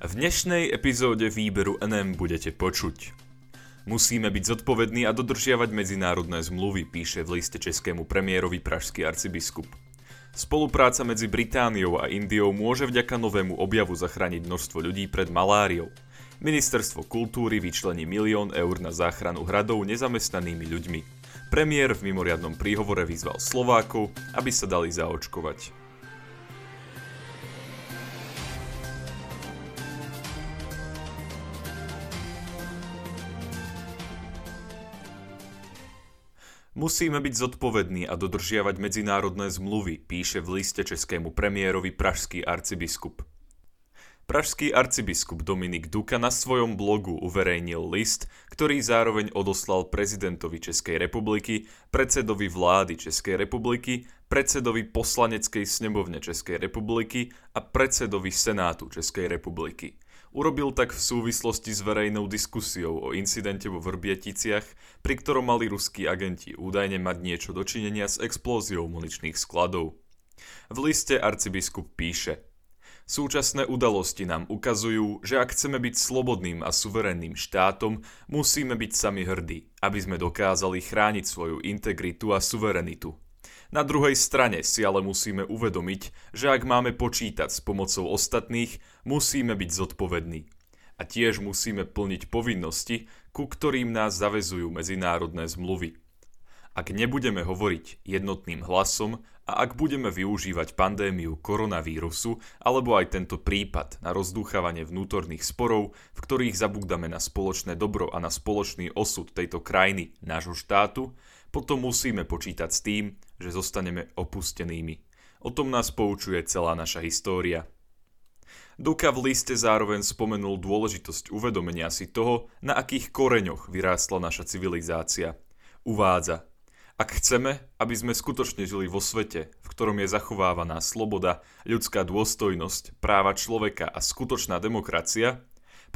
V dnešnej epizóde výberu NM budete počuť. Musíme byť zodpovední a dodržiavať medzinárodné zmluvy, píše v liste českému premiérovi pražský arcibiskup. Spolupráca medzi Britániou a Indiou môže vďaka novému objavu zachrániť množstvo ľudí pred maláriou. Ministerstvo kultúry vyčlení milión eur na záchranu hradov nezamestnanými ľuďmi. Premiér v mimoriadnom príhovore vyzval Slovákov, aby sa dali zaočkovať. Musíme byť zodpovední a dodržiavať medzinárodné zmluvy, píše v liste českému premiérovi pražský arcibiskup. Pražský arcibiskup Dominik Duka na svojom blogu uverejnil list, ktorý zároveň odoslal prezidentovi Českej republiky, predsedovi vlády Českej republiky, predsedovi poslaneckej snemovne Českej republiky a predsedovi Senátu Českej republiky. Urobil tak v súvislosti s verejnou diskusiou o incidente vo Vrbieticiach, pri ktorom mali ruskí agenti údajne mať niečo dočinenia s explóziou muničných skladov. V liste arcibiskup píše Súčasné udalosti nám ukazujú, že ak chceme byť slobodným a suverenným štátom, musíme byť sami hrdí, aby sme dokázali chrániť svoju integritu a suverenitu. Na druhej strane si ale musíme uvedomiť, že ak máme počítať s pomocou ostatných, musíme byť zodpovední. A tiež musíme plniť povinnosti, ku ktorým nás zavezujú medzinárodné zmluvy. Ak nebudeme hovoriť jednotným hlasom a ak budeme využívať pandémiu koronavírusu alebo aj tento prípad na rozdúchavanie vnútorných sporov, v ktorých zabúdame na spoločné dobro a na spoločný osud tejto krajiny, nášho štátu, potom musíme počítať s tým, že zostaneme opustenými. O tom nás poučuje celá naša história. Duka v liste zároveň spomenul dôležitosť uvedomenia si toho, na akých koreňoch vyrástla naša civilizácia. Uvádza, ak chceme, aby sme skutočne žili vo svete, v ktorom je zachovávaná sloboda, ľudská dôstojnosť, práva človeka a skutočná demokracia,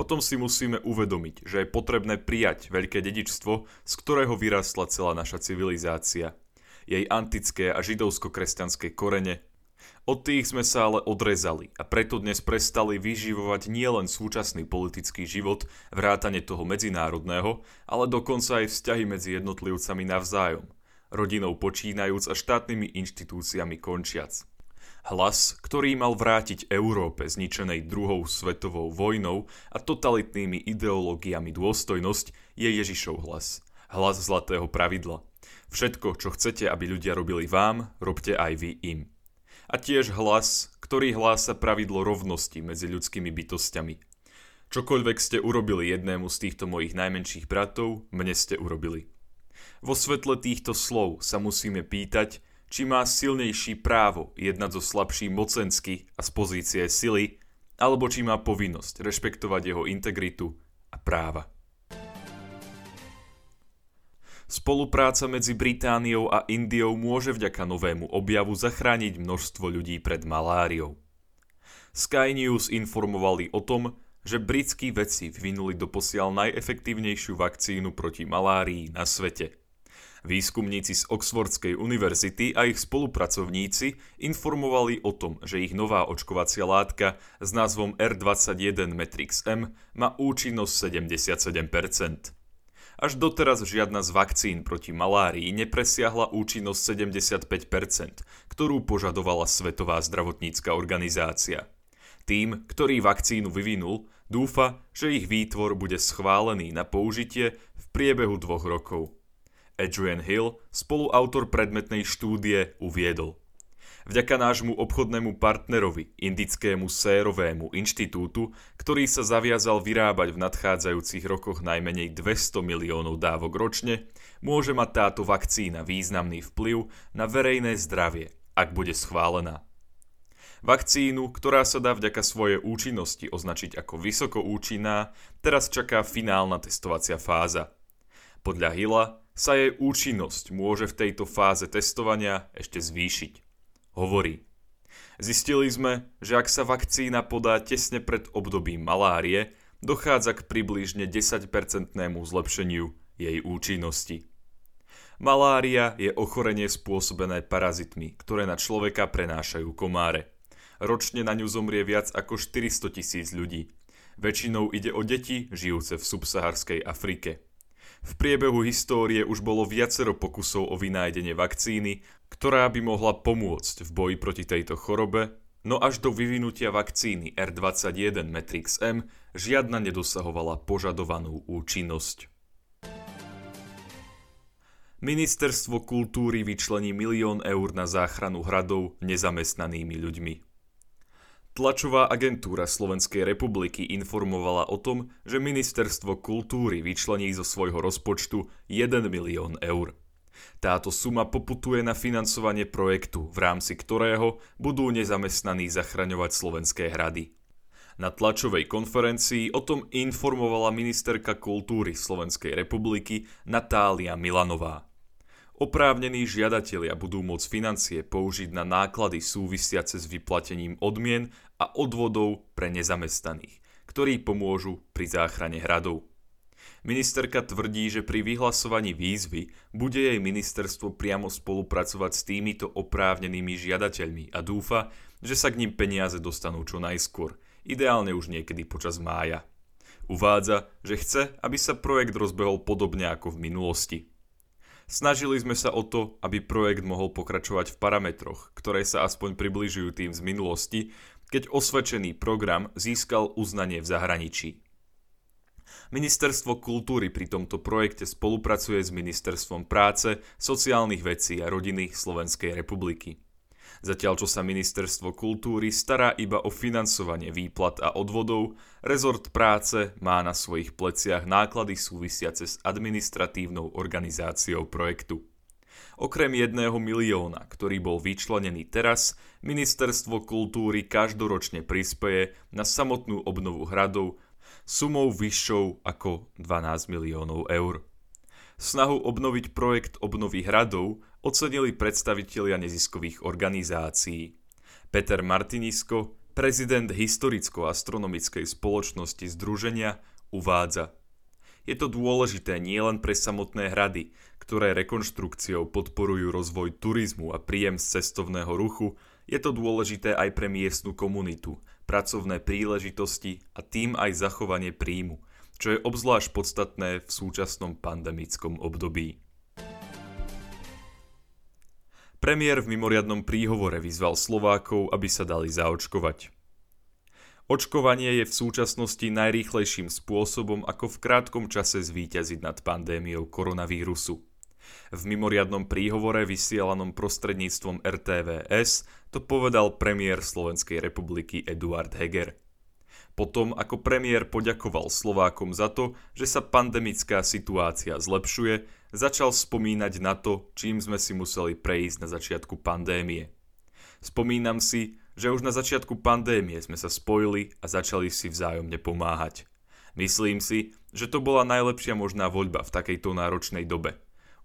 potom si musíme uvedomiť, že je potrebné prijať veľké dedičstvo, z ktorého vyrastla celá naša civilizácia. Jej antické a židovsko-kresťanské korene. Od tých sme sa ale odrezali a preto dnes prestali vyživovať nielen súčasný politický život, vrátane toho medzinárodného, ale dokonca aj vzťahy medzi jednotlivcami navzájom, rodinou počínajúc a štátnymi inštitúciami končiac. Hlas, ktorý mal vrátiť Európe zničenej druhou svetovou vojnou a totalitnými ideológiami dôstojnosť, je Ježišov hlas. Hlas zlatého pravidla. Všetko, čo chcete, aby ľudia robili vám, robte aj vy im. A tiež hlas, ktorý hlása pravidlo rovnosti medzi ľudskými bytostiami. Čokoľvek ste urobili jednému z týchto mojich najmenších bratov, mne ste urobili. Vo svetle týchto slov sa musíme pýtať, či má silnejší právo jednať so slabším mocensky a z pozície sily, alebo či má povinnosť rešpektovať jeho integritu a práva. Spolupráca medzi Britániou a Indiou môže vďaka novému objavu zachrániť množstvo ľudí pred maláriou. Sky News informovali o tom, že britskí vedci vyvinuli doposiaľ najefektívnejšiu vakcínu proti malárii na svete – Výskumníci z Oxfordskej univerzity a ich spolupracovníci informovali o tom, že ich nová očkovacia látka s názvom R21 Matrix M má účinnosť 77%. Až doteraz žiadna z vakcín proti malárii nepresiahla účinnosť 75%, ktorú požadovala Svetová zdravotnícka organizácia. Tým, ktorý vakcínu vyvinul, dúfa, že ich výtvor bude schválený na použitie v priebehu dvoch rokov. Adrian Hill, spoluautor predmetnej štúdie, uviedol. Vďaka nášmu obchodnému partnerovi, Indickému sérovému inštitútu, ktorý sa zaviazal vyrábať v nadchádzajúcich rokoch najmenej 200 miliónov dávok ročne, môže mať táto vakcína významný vplyv na verejné zdravie, ak bude schválená. Vakcínu, ktorá sa dá vďaka svojej účinnosti označiť ako vysoko účinná, teraz čaká finálna testovacia fáza. Podľa Hilla sa jej účinnosť môže v tejto fáze testovania ešte zvýšiť. Hovorí, zistili sme, že ak sa vakcína podá tesne pred obdobím malárie, dochádza k približne 10-percentnému zlepšeniu jej účinnosti. Malária je ochorenie spôsobené parazitmi, ktoré na človeka prenášajú komáre. Ročne na ňu zomrie viac ako 400 tisíc ľudí. Väčšinou ide o deti žijúce v subsaharskej Afrike. V priebehu histórie už bolo viacero pokusov o vynájdenie vakcíny, ktorá by mohla pomôcť v boji proti tejto chorobe, no až do vyvinutia vakcíny R21 Matrix M žiadna nedosahovala požadovanú účinnosť. Ministerstvo kultúry vyčlení milión eur na záchranu hradov nezamestnanými ľuďmi. Tlačová agentúra Slovenskej republiky informovala o tom, že Ministerstvo kultúry vyčlení zo svojho rozpočtu 1 milión eur. Táto suma poputuje na financovanie projektu, v rámci ktorého budú nezamestnaní zachraňovať slovenské hrady. Na tlačovej konferencii o tom informovala ministerka kultúry Slovenskej republiky Natália Milanová. Oprávnení žiadatelia budú môcť financie použiť na náklady súvisiace s vyplatením odmien a odvodov pre nezamestnaných, ktorí pomôžu pri záchrane hradov. Ministerka tvrdí, že pri vyhlasovaní výzvy bude jej ministerstvo priamo spolupracovať s týmito oprávnenými žiadateľmi a dúfa, že sa k ním peniaze dostanú čo najskôr, ideálne už niekedy počas mája. Uvádza, že chce, aby sa projekt rozbehol podobne ako v minulosti. Snažili sme sa o to, aby projekt mohol pokračovať v parametroch, ktoré sa aspoň približujú tým z minulosti, keď osvedčený program získal uznanie v zahraničí. Ministerstvo kultúry pri tomto projekte spolupracuje s Ministerstvom práce, sociálnych vecí a rodiny Slovenskej republiky. Zatiaľ čo sa ministerstvo kultúry stará iba o financovanie výplat a odvodov, rezort práce má na svojich pleciach náklady súvisiace s administratívnou organizáciou projektu. Okrem jedného milióna, ktorý bol vyčlenený teraz, ministerstvo kultúry každoročne prispeje na samotnú obnovu hradov sumou vyššou ako 12 miliónov eur. Snahu obnoviť projekt obnovy hradov ocenili predstavitelia neziskových organizácií. Peter Martinisko, prezident Historicko-astronomickej spoločnosti Združenia, uvádza Je to dôležité nielen pre samotné hrady, ktoré rekonštrukciou podporujú rozvoj turizmu a príjem z cestovného ruchu, je to dôležité aj pre miestnu komunitu, pracovné príležitosti a tým aj zachovanie príjmu, čo je obzvlášť podstatné v súčasnom pandemickom období. Premiér v mimoriadnom príhovore vyzval Slovákov, aby sa dali zaočkovať. Očkovanie je v súčasnosti najrýchlejším spôsobom, ako v krátkom čase zvíťaziť nad pandémiou koronavírusu. V mimoriadnom príhovore vysielanom prostredníctvom RTVS to povedal premiér Slovenskej republiky Eduard Heger. Potom, ako premiér poďakoval Slovákom za to, že sa pandemická situácia zlepšuje, začal spomínať na to, čím sme si museli prejsť na začiatku pandémie. Spomínam si, že už na začiatku pandémie sme sa spojili a začali si vzájomne pomáhať. Myslím si, že to bola najlepšia možná voľba v takejto náročnej dobe.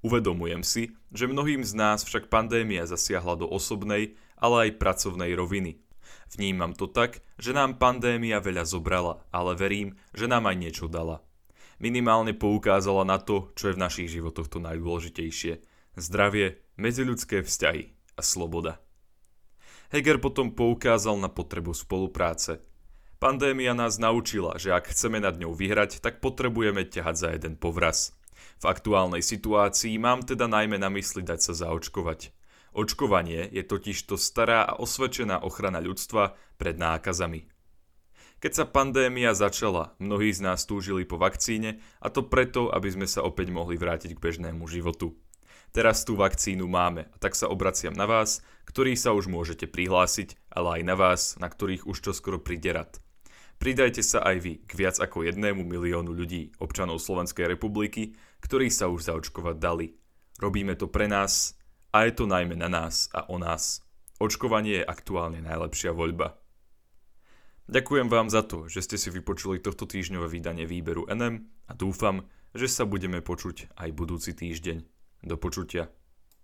Uvedomujem si, že mnohým z nás však pandémia zasiahla do osobnej, ale aj pracovnej roviny. Vnímam to tak, že nám pandémia veľa zobrala, ale verím, že nám aj niečo dala. Minimálne poukázala na to, čo je v našich životoch to najdôležitejšie. Zdravie, medziľudské vzťahy a sloboda. Heger potom poukázal na potrebu spolupráce. Pandémia nás naučila, že ak chceme nad ňou vyhrať, tak potrebujeme ťahať za jeden povraz. V aktuálnej situácii mám teda najmä na mysli dať sa zaočkovať. Očkovanie je totiž to stará a osvedčená ochrana ľudstva pred nákazami. Keď sa pandémia začala, mnohí z nás túžili po vakcíne a to preto, aby sme sa opäť mohli vrátiť k bežnému životu. Teraz tú vakcínu máme a tak sa obraciam na vás, ktorí sa už môžete prihlásiť, ale aj na vás, na ktorých už to skoro príde rad. Pridajte sa aj vy k viac ako jednému miliónu ľudí, občanov Slovenskej republiky, ktorí sa už zaočkovať dali. Robíme to pre nás, a je to najmä na nás a o nás. Očkovanie je aktuálne najlepšia voľba. Ďakujem vám za to, že ste si vypočuli tohto týždňové vydanie výberu NM a dúfam, že sa budeme počuť aj budúci týždeň. Do počutia.